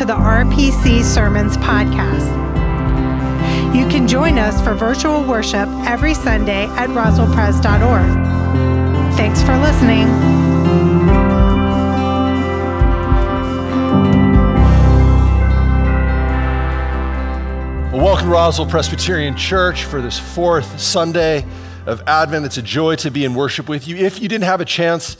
To the RPC Sermons Podcast. You can join us for virtual worship every Sunday at roswellpres.org. Thanks for listening. Welcome to Roswell Presbyterian Church for this fourth Sunday of Advent. It's a joy to be in worship with you. If you didn't have a chance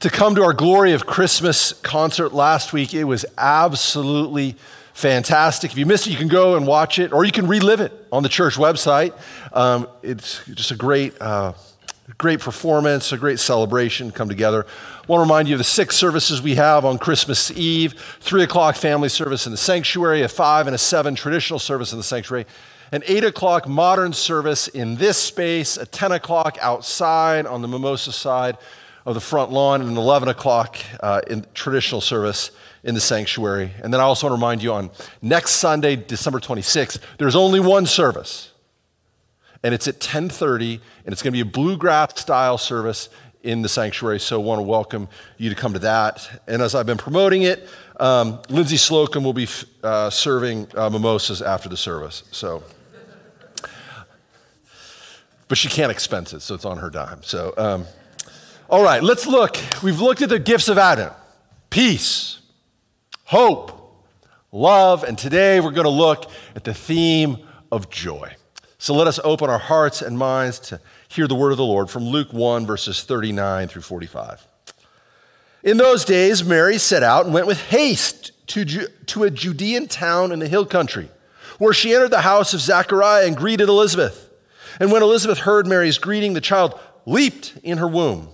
to come to our Glory of Christmas concert last week. It was absolutely fantastic. If you missed it, you can go and watch it, or you can relive it on the church website. Um, it's just a great, uh, great performance, a great celebration come together. I want to remind you of the six services we have on Christmas Eve: three o'clock family service in the sanctuary, a five and a seven traditional service in the sanctuary an 8 o'clock modern service in this space, a 10 o'clock outside on the mimosa side, of the front lawn and 11 o'clock uh, in traditional service in the sanctuary. And then I also want to remind you on next Sunday, December 26th, there's only one service. And it's at 10:30, and it's going to be a bluegrass style service in the sanctuary. So I want to welcome you to come to that. And as I've been promoting it, um, Lindsay Slocum will be uh, serving uh, mimosas after the service. So, but she can't expense it, so it's on her dime. So. Um, all right, let's look. We've looked at the gifts of Advent peace, hope, love, and today we're going to look at the theme of joy. So let us open our hearts and minds to hear the word of the Lord from Luke 1, verses 39 through 45. In those days, Mary set out and went with haste to, Ju- to a Judean town in the hill country, where she entered the house of Zachariah and greeted Elizabeth. And when Elizabeth heard Mary's greeting, the child leaped in her womb.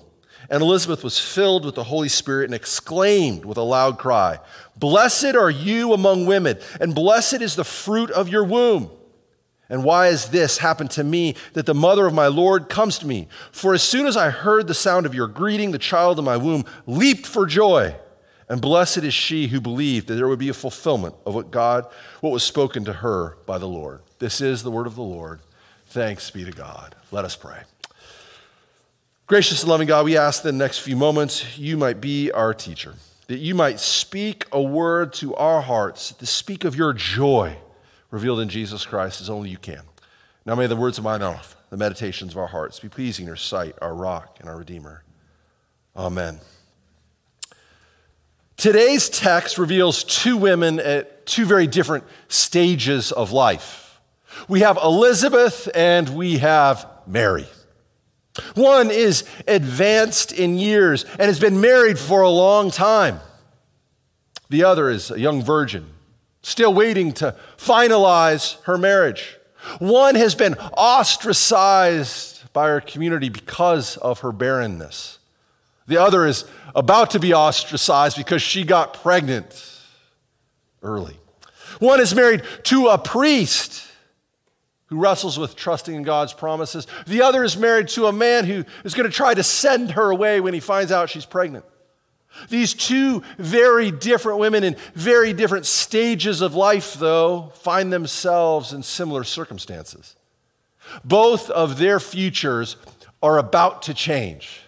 And Elizabeth was filled with the Holy Spirit and exclaimed with a loud cry, Blessed are you among women, and blessed is the fruit of your womb. And why has this happened to me that the mother of my Lord comes to me? For as soon as I heard the sound of your greeting, the child in my womb leaped for joy. And blessed is she who believed that there would be a fulfillment of what God, what was spoken to her by the Lord. This is the word of the Lord. Thanks be to God. Let us pray. Gracious and loving God, we ask that in the next few moments you might be our teacher, that you might speak a word to our hearts, to speak of your joy revealed in Jesus Christ as only you can. Now may the words of my mouth, the meditations of our hearts be pleasing in your sight, our rock and our redeemer. Amen. Today's text reveals two women at two very different stages of life. We have Elizabeth and we have Mary. One is advanced in years and has been married for a long time. The other is a young virgin, still waiting to finalize her marriage. One has been ostracized by her community because of her barrenness. The other is about to be ostracized because she got pregnant early. One is married to a priest who wrestles with trusting in God's promises. The other is married to a man who is going to try to send her away when he finds out she's pregnant. These two very different women in very different stages of life, though, find themselves in similar circumstances. Both of their futures are about to change.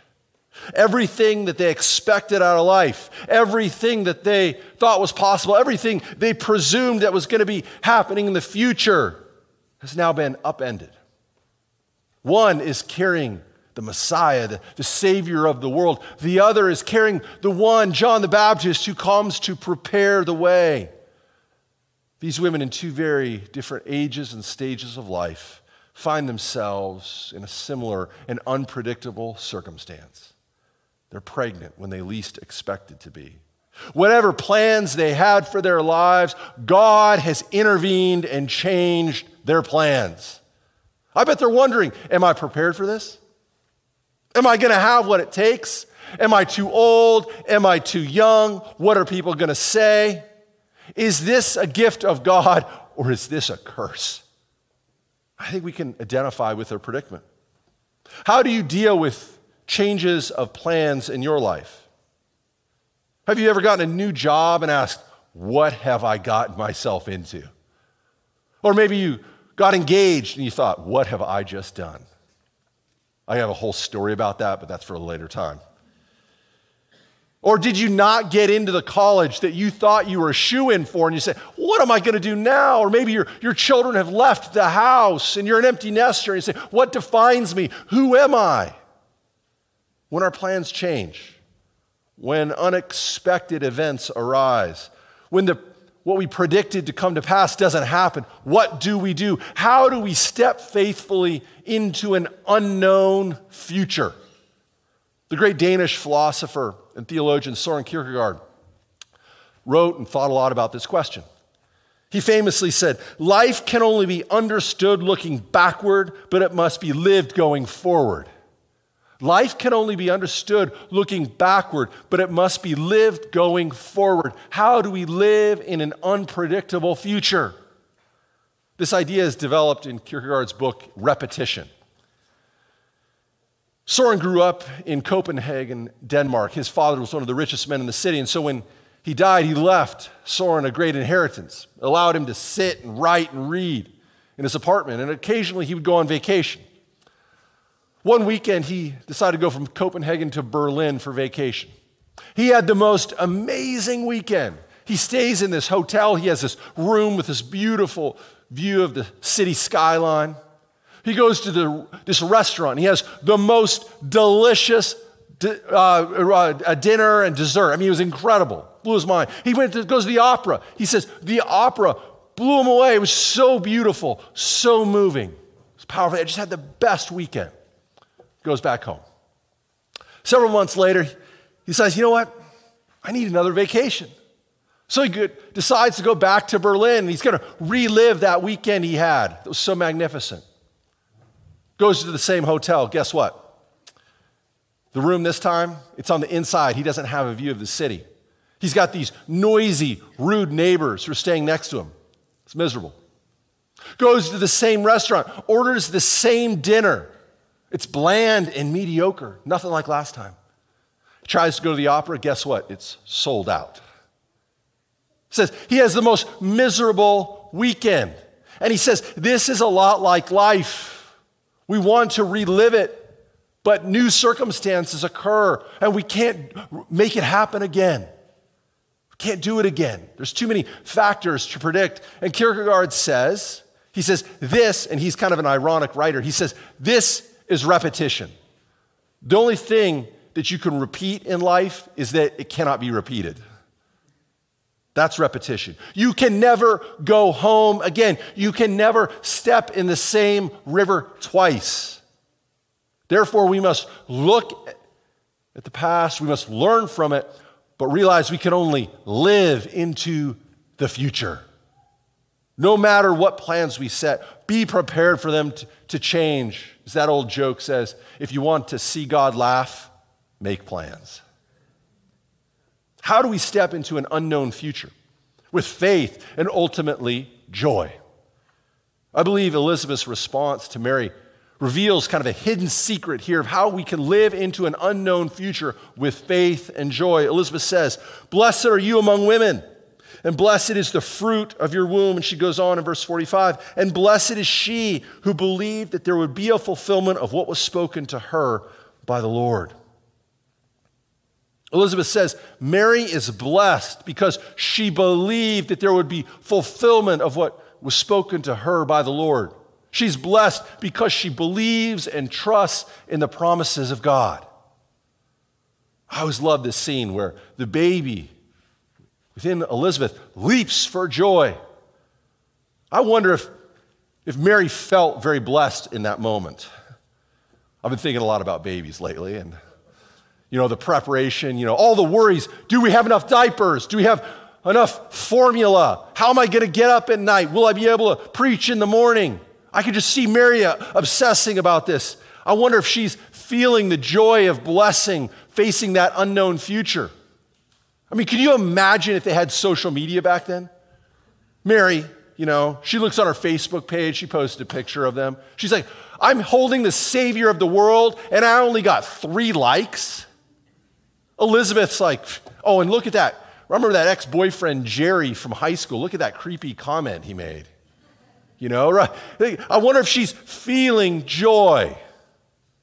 Everything that they expected out of life, everything that they thought was possible, everything they presumed that was going to be happening in the future has now been upended. One is carrying the Messiah, the, the, Savior of the world. The other is carrying the one, John the Baptist, who comes to prepare the way. These women, in two very different ages and stages of life, find themselves in a similar and unpredictable circumstance. They're pregnant when they least expected to be. Whatever plans they had for their lives, God has intervened and changed their plans. I bet they're wondering Am I prepared for this? Am I going to have what it takes? Am I too old? Am I too young? What are people going to say? Is this a gift of God or is this a curse? I think we can identify with their predicament. How do you deal with changes of plans in your life? Have you ever gotten a new job and asked, What have I gotten myself into? Or maybe you got engaged and you thought, What have I just done? I have a whole story about that, but that's for a later time. Or did you not get into the college that you thought you were a shoe in for and you say, What am I going to do now? Or maybe your, your children have left the house and you're an empty nester and you say, What defines me? Who am I? When our plans change, when unexpected events arise, when the, what we predicted to come to pass doesn't happen, what do we do? How do we step faithfully into an unknown future? The great Danish philosopher and theologian Soren Kierkegaard wrote and thought a lot about this question. He famously said, Life can only be understood looking backward, but it must be lived going forward. Life can only be understood looking backward, but it must be lived going forward. How do we live in an unpredictable future? This idea is developed in Kierkegaard's book, Repetition. Soren grew up in Copenhagen, Denmark. His father was one of the richest men in the city, and so when he died, he left Soren a great inheritance, allowed him to sit and write and read in his apartment, and occasionally he would go on vacation. One weekend, he decided to go from Copenhagen to Berlin for vacation. He had the most amazing weekend. He stays in this hotel. He has this room with this beautiful view of the city skyline. He goes to the, this restaurant. He has the most delicious uh, uh, dinner and dessert. I mean, it was incredible. Blew his mind. He went to, goes to the opera. He says, the opera blew him away. It was so beautiful, so moving. It was powerful. I just had the best weekend. Goes back home. Several months later, he says, you know what? I need another vacation. So he decides to go back to Berlin. He's going to relive that weekend he had. It was so magnificent. Goes to the same hotel. Guess what? The room this time, it's on the inside. He doesn't have a view of the city. He's got these noisy, rude neighbors who are staying next to him. It's miserable. Goes to the same restaurant, orders the same dinner. It's bland and mediocre, nothing like last time. Tries to go to the opera, guess what? It's sold out. Says he has the most miserable weekend. And he says, This is a lot like life. We want to relive it, but new circumstances occur and we can't make it happen again. We can't do it again. There's too many factors to predict. And Kierkegaard says, he says, this, and he's kind of an ironic writer, he says, this is repetition. The only thing that you can repeat in life is that it cannot be repeated. That's repetition. You can never go home again. You can never step in the same river twice. Therefore, we must look at the past, we must learn from it, but realize we can only live into the future. No matter what plans we set, be prepared for them to, to change. As that old joke says, if you want to see God laugh, make plans. How do we step into an unknown future with faith and ultimately joy? I believe Elizabeth's response to Mary reveals kind of a hidden secret here of how we can live into an unknown future with faith and joy. Elizabeth says, Blessed are you among women, and blessed is the fruit of your womb. And she goes on in verse 45, and blessed is she who believed that there would be a fulfillment of what was spoken to her by the Lord. Elizabeth says Mary is blessed because she believed that there would be fulfillment of what was spoken to her by the Lord. She's blessed because she believes and trusts in the promises of God. I always love this scene where the baby within Elizabeth leaps for joy. I wonder if, if Mary felt very blessed in that moment. I've been thinking a lot about babies lately and you know, the preparation, you know, all the worries. Do we have enough diapers? Do we have enough formula? How am I going to get up at night? Will I be able to preach in the morning? I could just see Maria uh, obsessing about this. I wonder if she's feeling the joy of blessing facing that unknown future. I mean, can you imagine if they had social media back then? Mary, you know, she looks on her Facebook page, she posted a picture of them. She's like, I'm holding the Savior of the world, and I only got three likes. Elizabeth's like, oh, and look at that. Remember that ex boyfriend, Jerry, from high school? Look at that creepy comment he made. You know, right? I wonder if she's feeling joy.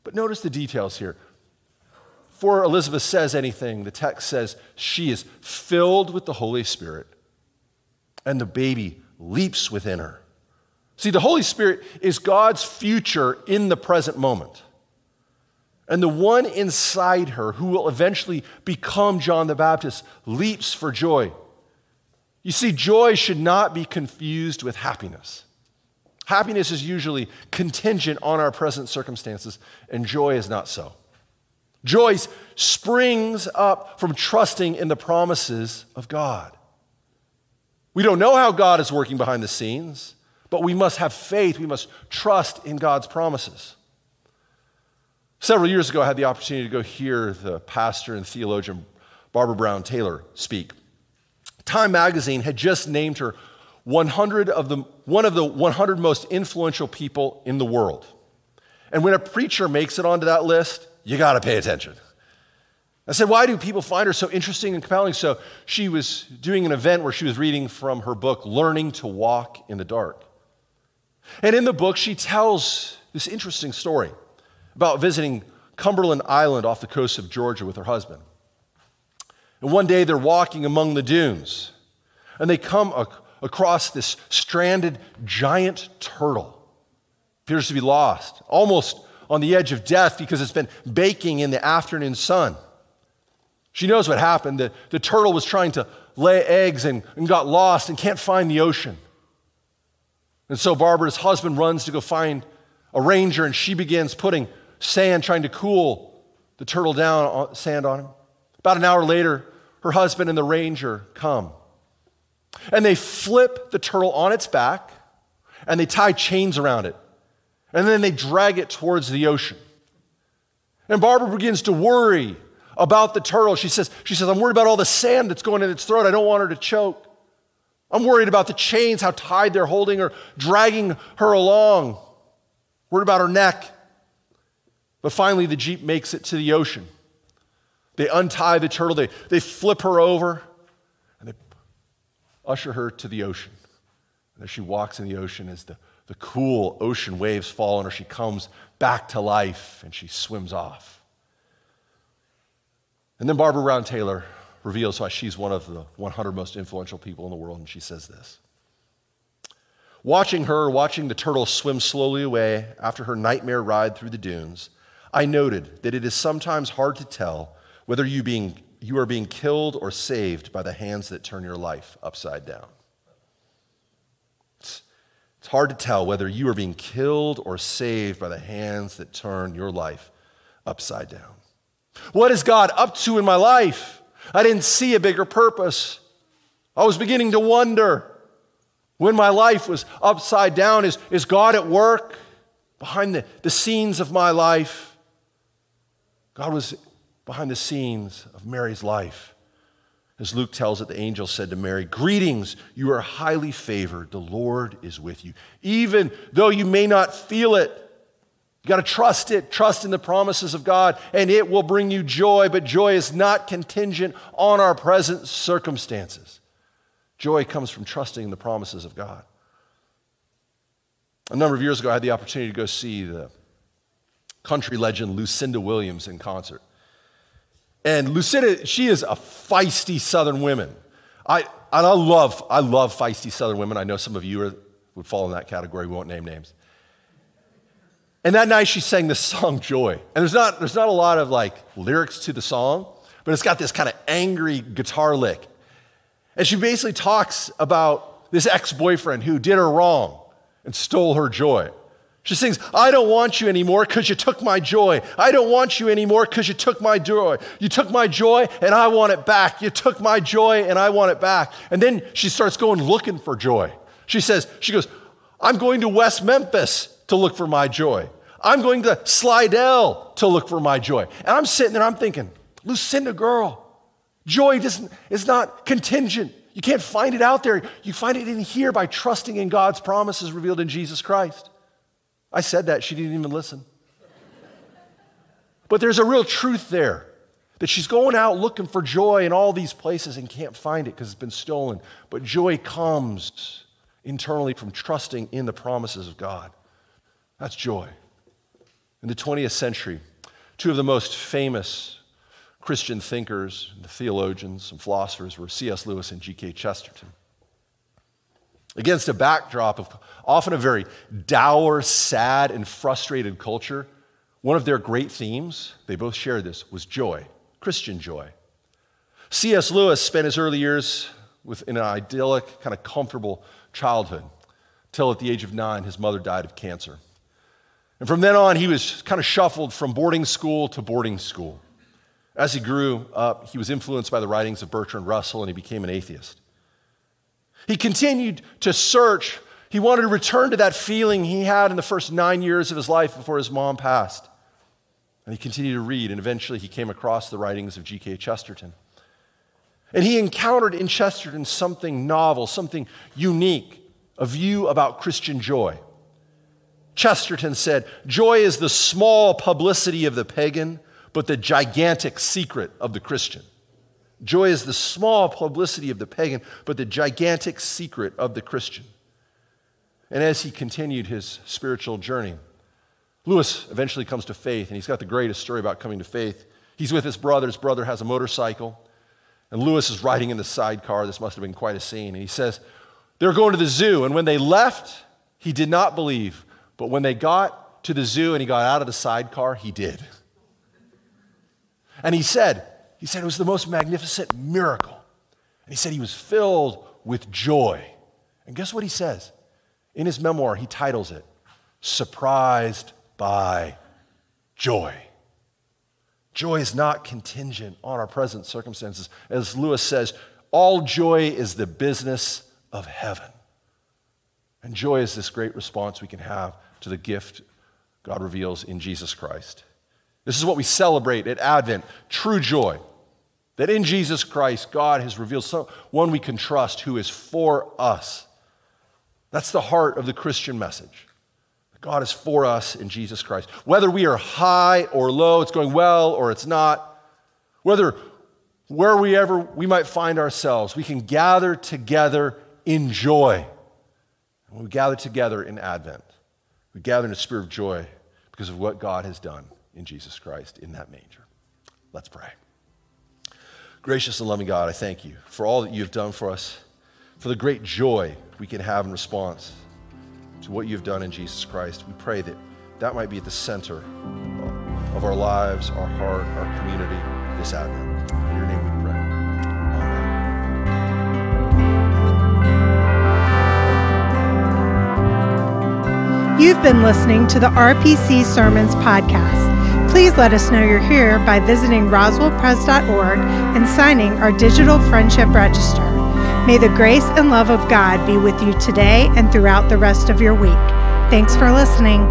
But notice the details here. Before Elizabeth says anything, the text says she is filled with the Holy Spirit, and the baby leaps within her. See, the Holy Spirit is God's future in the present moment. And the one inside her who will eventually become John the Baptist leaps for joy. You see, joy should not be confused with happiness. Happiness is usually contingent on our present circumstances, and joy is not so. Joy springs up from trusting in the promises of God. We don't know how God is working behind the scenes, but we must have faith. We must trust in God's promises. Several years ago, I had the opportunity to go hear the pastor and theologian Barbara Brown Taylor speak. Time magazine had just named her 100 of the, one of the 100 most influential people in the world. And when a preacher makes it onto that list, you got to pay attention. I said, Why do people find her so interesting and compelling? So she was doing an event where she was reading from her book, Learning to Walk in the Dark. And in the book, she tells this interesting story about visiting Cumberland Island off the coast of Georgia with her husband. And one day they're walking among the dunes and they come ac- across this stranded giant turtle. Appears to be lost, almost on the edge of death because it's been baking in the afternoon sun. She knows what happened. The, the turtle was trying to lay eggs and, and got lost and can't find the ocean. And so Barbara's husband runs to go find a ranger and she begins putting sand, trying to cool the turtle down, sand on him. About an hour later, her husband and the ranger come. And they flip the turtle on its back and they tie chains around it. And then they drag it towards the ocean. And Barbara begins to worry about the turtle. She says, she says, I'm worried about all the sand that's going in its throat. I don't want her to choke. I'm worried about the chains, how tied they're holding her, dragging her along. Worried about her neck. But finally, the Jeep makes it to the ocean. They untie the turtle, they, they flip her over, and they usher her to the ocean. And as she walks in the ocean, as the, the cool ocean waves fall on her, she comes back to life and she swims off. And then Barbara Brown Taylor reveals why she's one of the 100 most influential people in the world, and she says this. Watching her, watching the turtle swim slowly away after her nightmare ride through the dunes, I noted that it is sometimes hard to tell whether you, being, you are being killed or saved by the hands that turn your life upside down. It's, hard to tell whether you are being killed or saved by the hands that turn your life upside down. What is God up to in my life? I didn't see a bigger purpose. I was beginning to wonder when my life was upside down is, is God at work behind the, the scenes of my life? God was behind the scenes of Mary's life. As Luke tells it, the angel said to Mary, Greetings, you are highly favored. The Lord is with you. Even though you may not feel it, you got to trust it, trust in the promises of God, and it will bring you joy. But joy is not contingent on our present circumstances. Joy comes from trusting in the promises of God. A number of years ago, I had the opportunity to go see the country legend Lucinda Williams in concert. And Lucinda, she is a feisty Southern woman. I, and I love, I love feisty Southern women. I know some of you are, would fall in that category. We won't name names. And that night she sang this song, Joy. And there's not, there's not a lot of like lyrics to the song, but it's got this kind of angry guitar lick. And she basically talks about this ex boyfriend who did her wrong and stole her joy. She sings, I don't want you anymore because you took my joy. I don't want you anymore because you took my joy. You took my joy and I want it back. You took my joy and I want it back. And then she starts going looking for joy. She says, she goes, I'm going to West Memphis to look for my joy. I'm going to Slidell to look for my joy. And I'm sitting there, I'm thinking, Lucinda, girl, joy doesn't, is not contingent. You can't find it out there. You find it in here by trusting in God's promises revealed in Jesus Christ. I said that, she didn't even listen. But there's a real truth there that she's going out looking for joy in all these places and can't find it because it's been stolen. But joy comes internally from trusting in the promises of God. That's joy. In the 20th century, two of the most famous Christian thinkers, the theologians, and philosophers were C.S. Lewis and G.K. Chesterton. Against a backdrop of often a very dour, sad, and frustrated culture, one of their great themes, they both shared this, was joy, Christian joy. C.S. Lewis spent his early years with, in an idyllic, kind of comfortable childhood, till at the age of nine, his mother died of cancer. And from then on, he was kind of shuffled from boarding school to boarding school. As he grew up, he was influenced by the writings of Bertrand Russell and he became an atheist. He continued to search. He wanted to return to that feeling he had in the first nine years of his life before his mom passed. And he continued to read, and eventually he came across the writings of G.K. Chesterton. And he encountered in Chesterton something novel, something unique, a view about Christian joy. Chesterton said, Joy is the small publicity of the pagan, but the gigantic secret of the Christian. Joy is the small publicity of the pagan, but the gigantic secret of the Christian. And as he continued his spiritual journey, Lewis eventually comes to faith, and he's got the greatest story about coming to faith. He's with his brother. His brother has a motorcycle, and Lewis is riding in the sidecar. This must have been quite a scene. And he says, They're going to the zoo. And when they left, he did not believe. But when they got to the zoo and he got out of the sidecar, he did. And he said, he said it was the most magnificent miracle. And he said he was filled with joy. And guess what he says? In his memoir, he titles it Surprised by Joy. Joy is not contingent on our present circumstances. As Lewis says, all joy is the business of heaven. And joy is this great response we can have to the gift God reveals in Jesus Christ. This is what we celebrate at Advent true joy. That in Jesus Christ, God has revealed one we can trust who is for us. That's the heart of the Christian message. God is for us in Jesus Christ. Whether we are high or low, it's going well or it's not, whether where we ever we might find ourselves, we can gather together in joy. And we gather together in Advent. We gather in a spirit of joy because of what God has done in Jesus Christ in that manger. Let's pray. Gracious and loving God, I thank you for all that you have done for us, for the great joy we can have in response to what you've done in Jesus Christ. We pray that that might be at the center of our lives, our heart, our community this Advent. In your name we pray. Amen. You've been listening to the RPC Sermons Podcast. Please let us know you're here by visiting roswellpres.org and signing our digital friendship register. May the grace and love of God be with you today and throughout the rest of your week. Thanks for listening.